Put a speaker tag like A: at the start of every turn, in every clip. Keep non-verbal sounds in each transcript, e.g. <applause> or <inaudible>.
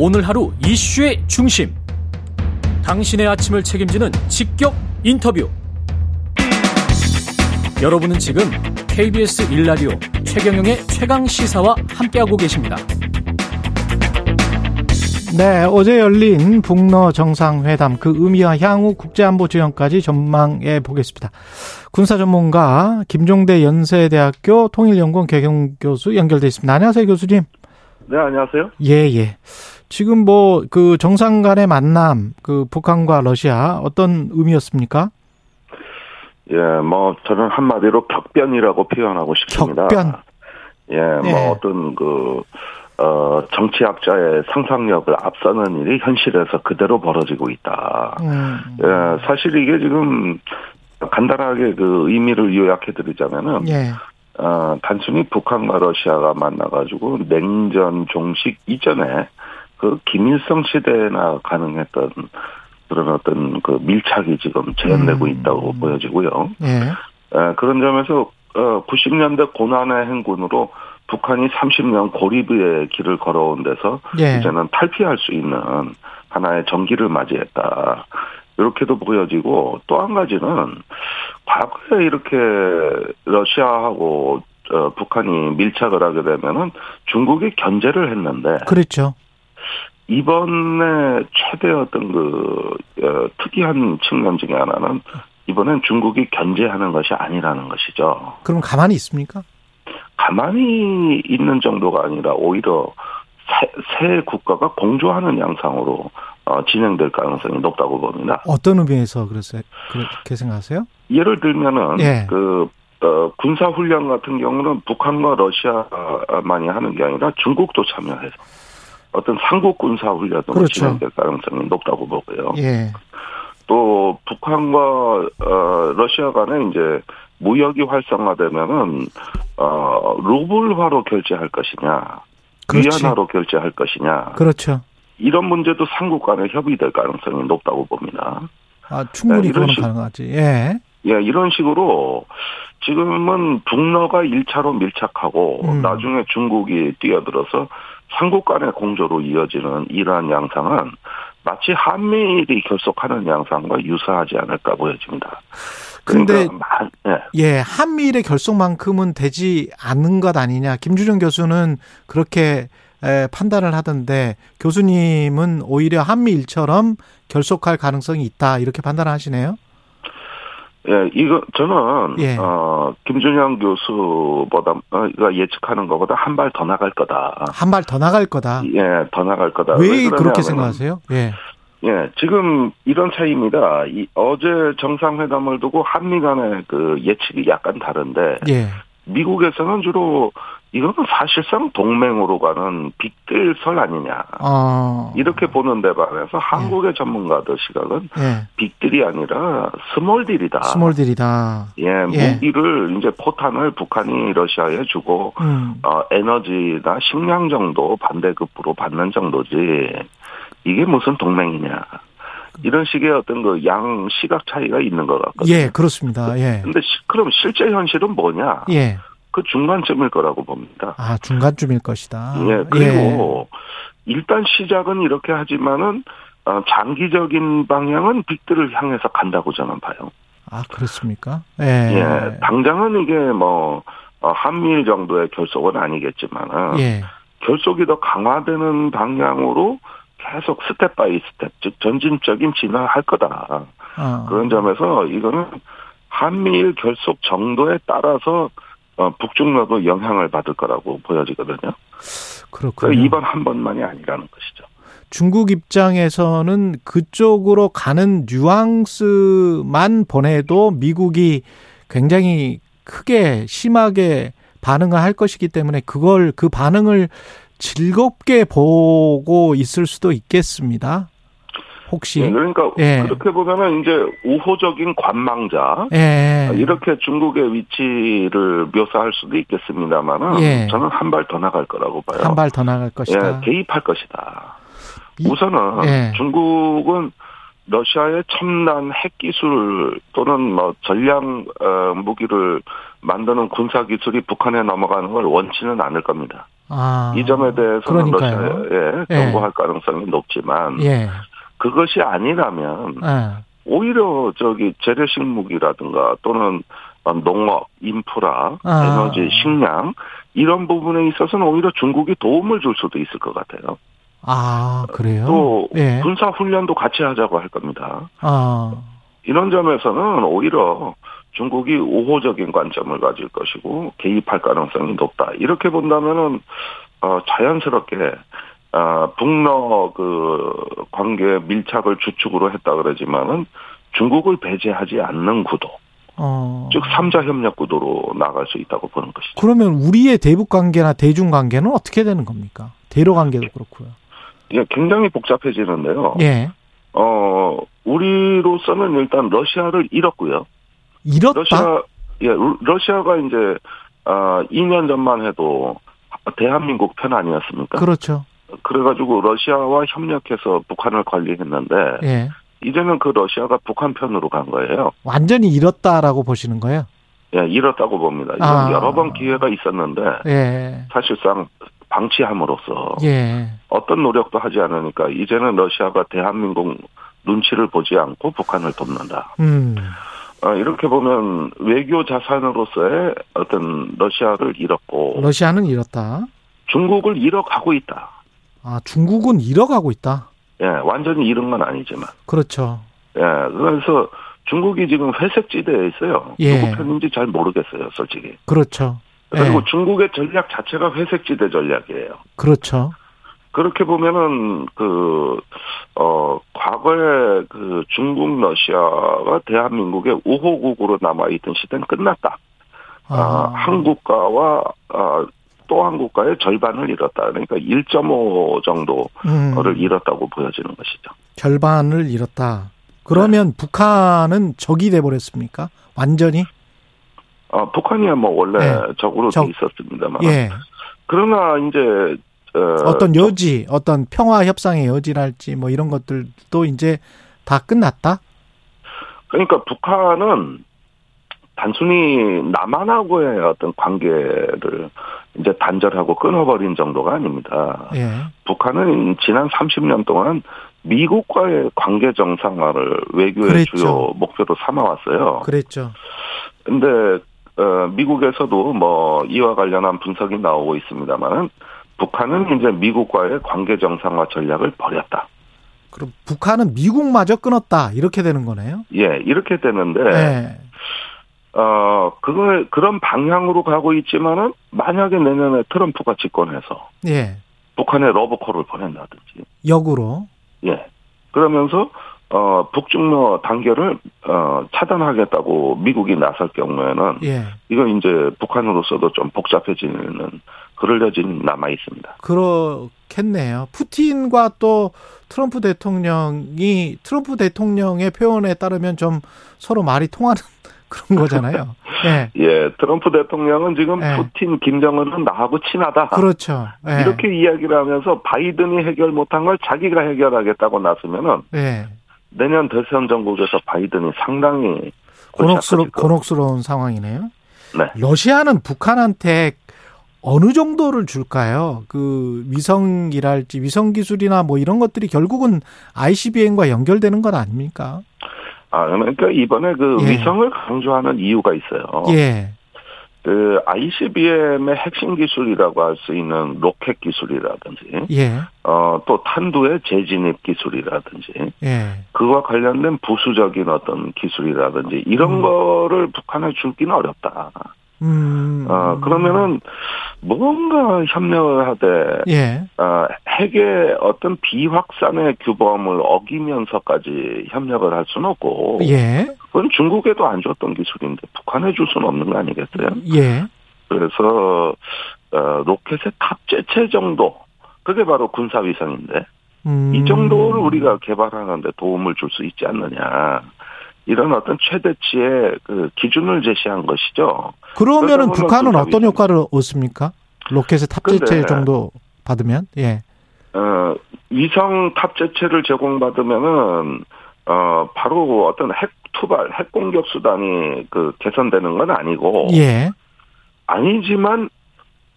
A: 오늘 하루 이슈의 중심. 당신의 아침을 책임지는 직격 인터뷰. 여러분은 지금 KBS 일라디오 최경영의 최강 시사와 함께하고 계십니다.
B: 네, 어제 열린 북러 정상회담 그 의미와 향후 국제안보 지원까지 전망해 보겠습니다. 군사 전문가 김종대 연세대학교 통일연구원 개경 교수 연결돼 있습니다. 안녕하세요, 교수님.
C: 네, 안녕하세요.
B: 예, 예. 지금 뭐 그 정상 간의 만남, 그 북한과 러시아 어떤 의미였습니까?
C: 예, 뭐 저는 한마디로 격변이라고 표현하고 싶습니다.
B: 격변.
C: 예, 뭐
B: 예.
C: 어떤 그 어, 정치학자의 상상력을 앞서는 일이 현실에서 그대로 벌어지고 있다.
B: 음,
C: 예, 사실 이게 지금 간단하게 그 의미를 요약해 드리자면은
B: 예,
C: 어, 단순히 북한과 러시아가 만나가지고 냉전 종식 이전에 그 김일성 시대나 가능했던 그런 어떤 그 밀착이 지금 재현되고
B: 음.
C: 있다고 보여지고요.
B: 예,
C: 에, 그런 점에서 어, 90년대 고난의 행군으로 북한이 30년 고립의 길을 걸어온 데서
B: 예.
C: 이제는 탈피할 수 있는 하나의 전기를 맞이했다. 이렇게도 보여지고 또 한 가지는 과거에 이렇게 러시아하고 어, 북한이 밀착을 하게 되면은 중국이 견제를 했는데
B: 그렇죠.
C: 이번에 최대 어떤 그 어, 특이한 측면 중에 하나는 이번엔 중국이 견제하는 것이 아니라는 것이죠.
B: 그럼 가만히 있습니까?
C: 가만히 있는 정도가 아니라 오히려 세, 세 국가가 공조하는 양상으로 어, 진행될 가능성이 높다고 봅니다.
B: 어떤 의미에서 그랬어요? 그렇게 생각하세요?
C: 예를 들면은
B: 예.
C: 그 어, 군사 훈련 같은 경우는 북한과 러시아만이 하는 게 아니라 중국도 참여해서 어떤 삼국 군사 훈련으로
B: 그렇죠.
C: 진행될 가능성이 높다고 보고요.
B: 예,
C: 또 북한과 어, 러시아 간에 이제 무역이 활성화되면은 어, 루블화로 결제할 것이냐,
B: 그렇지.
C: 위안화로 결제할 것이냐
B: 그렇죠.
C: 이런 문제도 삼국 간에 협의될 가능성이 높다고 봅니다.
B: 아, 충분히
C: 네, 식-
B: 가능하지. 예,
C: 예, 이런 식으로 지금은 북러가 1차로 밀착하고
B: 음.
C: 나중에 중국이 뛰어들어서 삼국 간의 공조로 이어지는 이러한 양상은 마치 한미일이 결속하는 양상과 유사하지 않을까 보여집니다.
B: 근데
C: 그러니까 만- 예.
B: 예, 한미일의 결속만큼은 되지 않는 것 아니냐. 김준영 교수는 그렇게 에, 판단을 하던데 교수님은 오히려 한미일처럼 결속할 가능성이 있다 이렇게 판단을 하시네요.
C: 예, 이거 저는
B: 예.
C: 어 김준영 교수보다 어, 이거 예측하는 것보다 한 발 더 나갈 거다.
B: 한 발 더 나갈 거다.
C: 예, 더 나갈 거다.
B: 왜
C: 그러냐면은
B: 그렇게 생각하세요? 예,
C: 예, 지금 이런 차이입니다. 이 어제 정상회담을 두고 한미 간의 그 예측이 약간 다른데
B: 예,
C: 미국에서는 주로 이거는 사실상 동맹으로 가는 빅딜설 아니냐.
B: 어,
C: 이렇게 보는 데 반해서 한국의 전문가들 시각은
B: 예,
C: 빅딜이 아니라 small deal이다.
B: small deal이다.
C: 예,
B: 예.
C: 무기를 이제 포탄을 북한이 러시아에 주고
B: 음,
C: 어, 에너지나 식량 정도 반대급부로 받는 정도지 이게 무슨 동맹이냐 이런 식의 어떤 그 양 시각 차이가 있는 것 같거든요.
B: 예, 그렇습니다. 예,
C: 근데 시- 그럼 실제 현실은 뭐냐?
B: 예,
C: 그 중간쯤일 거라고 봅니다.
B: 아 중간쯤일 것이다.
C: 예, 그리고 일단 시작은 이렇게 하지만은 어, 장기적인 방향은 빅딜을 향해서 간다고 저는 봐요.
B: 아 그렇습니까? 예,
C: 예, 당장은 이게 뭐 어, 한미일 정도의 결속은 아니겠지만은
B: 예,
C: 결속이 더 강화되는 방향으로 계속 step by step, 즉 점진적인 진화를 할 거다.
B: 어,
C: 그런 점에서 이거는 한미일 결속 정도에 따라서 어, 북중러도 영향을 받을 거라고 보여지거든요.
B: 그렇군요.
C: 그 이번 한 번만이 아니라는 것이죠.
B: 중국 입장에서는 그쪽으로 가는 뉘앙스만 보내도 미국이 굉장히 크게 심하게 반응을 할 것이기 때문에 그걸 그 반응을 즐겁게 보고 있을 수도 있겠습니다. 혹시
C: 예, 그러니까
B: 예.
C: 그렇게 보면은 이제 우호적인 관망자
B: 예.
C: 이렇게 중국의 위치를 묘사할 수도 있겠습니다만은
B: 예.
C: 저는 한 발 더 나갈 거라고 봐요.
B: 한 발 더 나갈 것이다.
C: 예, 개입할 것이다.
B: 이-
C: 우선은
B: 예.
C: 중국은 러시아의 첨단 핵 기술 또는 뭐 전략 어, 무기를 만드는 군사 기술이 북한에 넘어가는 걸 원치는 않을 겁니다.
B: 아,
C: 이 점에 대해서는. 러시아에
B: 예.
C: 경고할 가능성이 높지만
B: 예.
C: 그것이 아니라면
B: 예.
C: 오히려 저기 재래식 무기라든가 또는 농업, 인프라,
B: 아.
C: 에너지, 식량 이런 부분에 있어서는 오히려 중국이 도움을 줄 수도 있을 것 같아요.
B: 아, 그래요?
C: 또
B: 예.
C: 군사 훈련도 같이 하자고 할 겁니다.
B: 아,
C: 이런 점에서는 오히려 중국이 우호적인 관점을 가질 것이고 개입할 가능성이 높다. 이렇게 본다면은 어, 자연스럽게 어, 북러 그 관계 밀착을 주축으로 했다 그러지만은 중국을 배제하지 않는 구도,
B: 어.
C: 즉 삼자 협력 구도로 나갈 수 있다고 보는 것이죠.
B: 그러면 우리의 대북 관계나 대중 관계는 어떻게 되는 겁니까? 대로 관계도 그렇고요.
C: 이게 굉장히 복잡해지는데요.
B: 예.
C: 어, 우리로서는 일단 러시아를 잃었고요.
B: 잃었다?
C: 러시아, 예, 루- 러시아가 이제, 아, 2년 전만 해도 대한민국 편 아니었습니까?
B: 그렇죠.
C: 그래가지고 러시아와 협력해서 북한을 관리했는데,
B: 예.
C: 이제는 그 러시아가 북한 편으로 간 거예요.
B: 완전히 잃었다라고 보시는 거예요?
C: 예, 잃었다고 봅니다.
B: 아.
C: 여러 번 기회가 있었는데,
B: 예.
C: 사실상 방치함으로써
B: 예.
C: 어떤 노력도 하지 않으니까 이제는 러시아가 대한민국 눈치를 보지 않고 북한을 돕는다.
B: 음.
C: 어, 이렇게 보면 외교 자산으로서의 어떤 러시아를 잃었고
B: 러시아는 잃었다.
C: 중국을 잃어가고 있다.
B: 아, 중국은 잃어가고 있다.
C: 예, 완전히 잃은 건 아니지만.
B: 그렇죠.
C: 예, 그래서 중국이 지금 회색 지대에 있어요.
B: 예.
C: 누구 편인지 잘 모르겠어요, 솔직히.
B: 그렇죠.
C: 그리고
B: 예.
C: 중국의 전략 자체가 회색 지대 전략이에요.
B: 그렇죠.
C: 그렇게 보면은 그, 어, 과거에 그 중국 러시아가 대한민국의 우호국으로 남아 있던 시대는 끝났다. 아,
B: 아,
C: 한 국가와 아, 또 한 국가의 절반을 잃었다. 그러니까 1.5 정도를
B: 음,
C: 잃었다고 보여지는 것이죠.
B: 절반을 잃었다. 그러면 북한은 적이 돼 버렸습니까? 완전히?
C: 아, 북한이야 뭐 원래
B: 예.
C: 적으로
B: 적.
C: 돼 있었습니다만.
B: 예.
C: 그러나 이제 어,
B: 어떤 여지, 어떤 평화 협상의 여지랄지 뭐 이런 것들도 이제 다 끝났다.
C: 그러니까 북한은 단순히 남한하고의 어떤 관계를 이제 단절하고 끊어버린 정도가 아닙니다.
B: 예.
C: 북한은 지난 30년 동안 미국과의 관계 정상화를 외교의
B: 그랬죠.
C: 주요 목표로 삼아왔어요.
B: 그랬죠.
C: 근데 어, 미국에서도 뭐 이와 관련한 분석이 나오고 있습니다만은 북한은 이제 미국과의 관계 정상화 전략을 버렸다.
B: 그럼 북한은 미국마저 끊었다. 이렇게 되는 거네요.
C: 예, 이렇게 되는데
B: 예.
C: 어 그거 그런 방향으로 가고 있지만은 만약에 내년에 트럼프가 집권해서
B: 예.
C: 북한에 러브콜을 보낸다든지
B: 역으로.
C: 예 그러면서 어 북중러 단결을 어 차단하겠다고 미국이 나설 경우에는
B: 예.
C: 이거 이제 북한으로서도 좀 복잡해지는 그럴 여지는 남아 있습니다.
B: 그렇겠네요. 푸틴과 또 트럼프 대통령이 트럼프 대통령의 표현에 따르면 좀 서로 말이 통하는 <laughs> 그런 거잖아요. 예. <laughs>
C: 예, 트럼프 대통령은 지금
B: 예.
C: 푸틴, 김정은은 나하고 친하다.
B: 그렇죠. 예.
C: 이렇게 이야기를 하면서 바이든이 해결 못한 걸 자기가 해결하겠다고 나서면은
B: 예.
C: 내년 대선 전국에서 바이든이 상당히
B: 곤혹스러,
C: 것
B: 곤혹스러운 상황이네요.
C: 네.
B: 러시아는 북한한테 어느 정도를 줄까요? 그 위성이랄지 위성 기술이나 뭐 이런 것들이 결국은 ICBM과 연결되는 건 아닙니까?
C: 아, 그러니까 이번에 그
B: 예.
C: 위성을 강조하는 이유가 있어요.
B: 예.
C: 그 ICBM의 핵심 기술이라고 할 수 있는 로켓 기술이라든지,
B: 예.
C: 어, 또 탄두의 재진입 기술이라든지,
B: 예.
C: 그와 관련된 부수적인 어떤 기술이라든지, 이런
B: 음.
C: 거를 북한에 줄기는 어렵다.
B: 음.
C: 어, 그러면은 뭔가 협력을 하되,
B: 예.
C: 어, 핵의 어떤 비확산의 규범을 어기면서까지 협력을 할 수는 없고,
B: 예.
C: 그건 중국에도 안 줬던 기술인데 북한에 줄 수는 없는 거 아니겠어요?
B: 예.
C: 그래서 어, 로켓의 탑재체 정도 그게 바로 군사 위성인데
B: 음.
C: 이 정도를 우리가 개발하는데 도움을 줄 수 있지 않느냐 이런 어떤 최대치의 그 기준을 제시한 것이죠.
B: 그러면은 북한은 어떤. 효과를 얻습니까? 로켓의 탑재체 정도 받으면? 예.
C: 어, 위성 탑재체를 제공받으면은 어 바로 어떤 핵 투발, 핵 공격 수단이 그 개선되는 건 아니고
B: 예.
C: 아니지만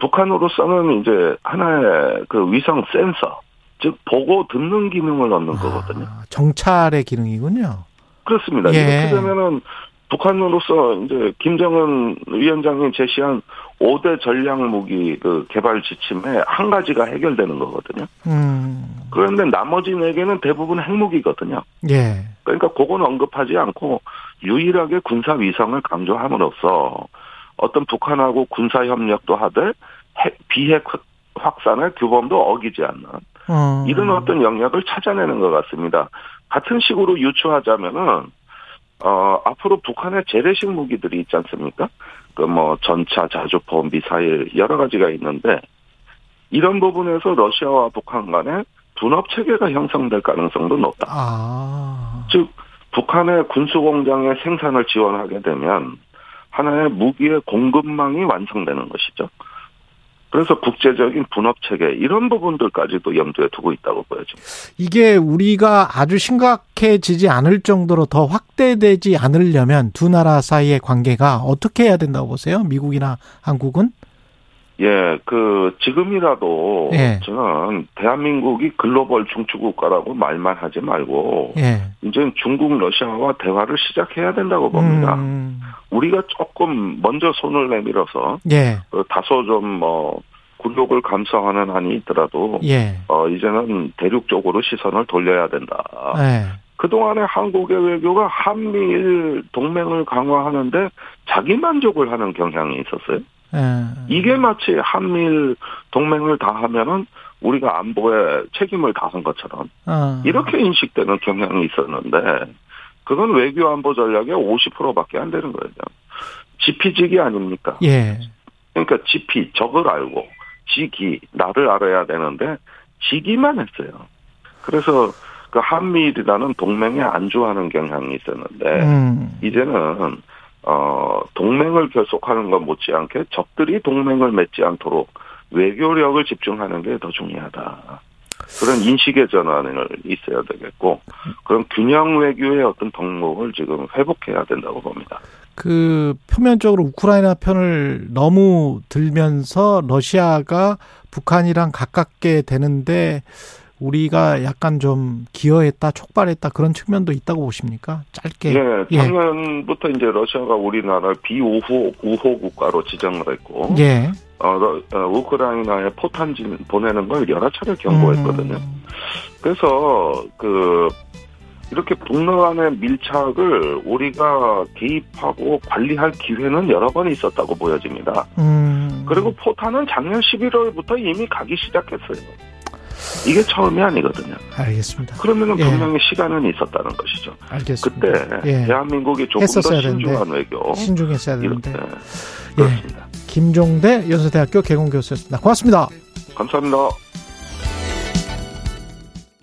C: 북한으로서는 이제 하나의 그 위성 센서, 즉 보고 듣는 기능을 얻는 거거든요.
B: 아, 정찰의 기능이군요.
C: 그렇습니다.
B: 예.
C: 이렇게 되면은 북한으로서 이제 김정은 위원장이 제시한 5대 전략 무기 그 개발 지침에 한 가지가 해결되는 거거든요.
B: 음,
C: 그런데 나머지 네 개는 대부분 핵무기거든요.
B: 예.
C: 그러니까 그건 언급하지 않고 유일하게 군사 위성을 강조함으로써 어떤 북한하고 군사 협력도 하되 핵, 비핵 확산의 규범도 어기지 않는
B: 어.
C: 이런 어떤 영역을 찾아내는 것 같습니다. 같은 식으로 유추하자면은 어 앞으로 북한의 재래식 무기들이 있지 않습니까? 그 뭐 전차, 자주포, 미사일 여러 가지가 있는데 이런 부분에서 러시아와 북한 간에 분업 체계가 형성될 가능성도 높다.
B: 아.
C: 즉 북한의 군수 공장의 생산을 지원하게 되면 하나의 무기의 공급망이 완성되는 것이죠. 그래서 국제적인 분업 체계 이런 부분들까지도 염두에 두고 있다고 보여집니다.
B: 이게 우리가 아주 심각해지지 않을 정도로 더 확대되지 않으려면 두 나라 사이의 관계가 어떻게 해야 된다고 보세요? 미국이나 한국은?
C: 예, 그 지금이라도
B: 예.
C: 저는 대한민국이 글로벌 중추 국가라고 말만 하지 말고
B: 예.
C: 이제 중국, 러시아와 대화를 시작해야 된다고 봅니다.
B: 음,
C: 우리가 조금 먼저 손을 내밀어서
B: 예.
C: 그 다소 좀뭐 굴욕을 감수하는 한이 있더라도
B: 예.
C: 어 이제는 대륙 쪽으로 시선을 돌려야 된다.
B: 예.
C: 그동안에 한국의 외교가 한미일 동맹을 강화하는데 자기 만족을 하는 경향이 있었어요.
B: 예.
C: 이게 마치 한미일 동맹을 다 하면은 우리가 안보에 책임을 다한 것처럼
B: 어.
C: 이렇게 인식되는 경향이 있었는데 그건 외교 안보 전략의 50%밖에 안 되는 거예요. 지피지기 아닙니까?
B: 예.
C: 그러니까 지피 적을 알고 지기 나를 알아야 되는데 지기만 했어요. 그래서 그 한미일이라는 동맹에 안주하는 경향이 있었는데
B: 음.
C: 이제는 어 동맹을 결속하는 것 못지않게 적들이 동맹을 맺지 않도록 외교력을 집중하는 게 더 중요하다. 그런 인식의 전환을 있어야 되겠고 그런 균형 외교의 어떤 덕목을 지금 회복해야 된다고 봅니다.
B: 그 표면적으로 우크라이나 편을 너무 들면서 러시아가 북한이랑 가깝게 되는데 우리가 약간 좀 기여했다, 촉발했다 그런 측면도 있다고 보십니까? 짧게.
C: 예,
B: 예.
C: 작년부터 이제 러시아가 우리나라를 비우호 우호 국가로 지정을 했고,
B: 예.
C: 어, 러- 어, 우크라이나에 포탄진 보내는 걸 여러 차례 경고했거든요.
B: 음.
C: 그래서 그 이렇게 북러 간의 밀착을 우리가 개입하고 관리할 기회는 여러 번 있었다고 보여집니다.
B: 음.
C: 그리고 포탄은 작년 11월부터 이미 가기 시작했어요. 이게 처음이 아니거든요.
B: 알겠습니다.
C: 그러면은
B: 예.
C: 분명히 시간은 있었다는 것이죠.
B: 알겠습니다.
C: 그때
B: 예.
C: 대한민국이 조금 더 신중한
B: 되는데.
C: 외교
B: 신중했어야
C: 이렇게
B: 되는데.
C: 그렇습니다.
B: 김종대 연세대학교 개공교수였습니다. 고맙습니다.
C: 감사합니다.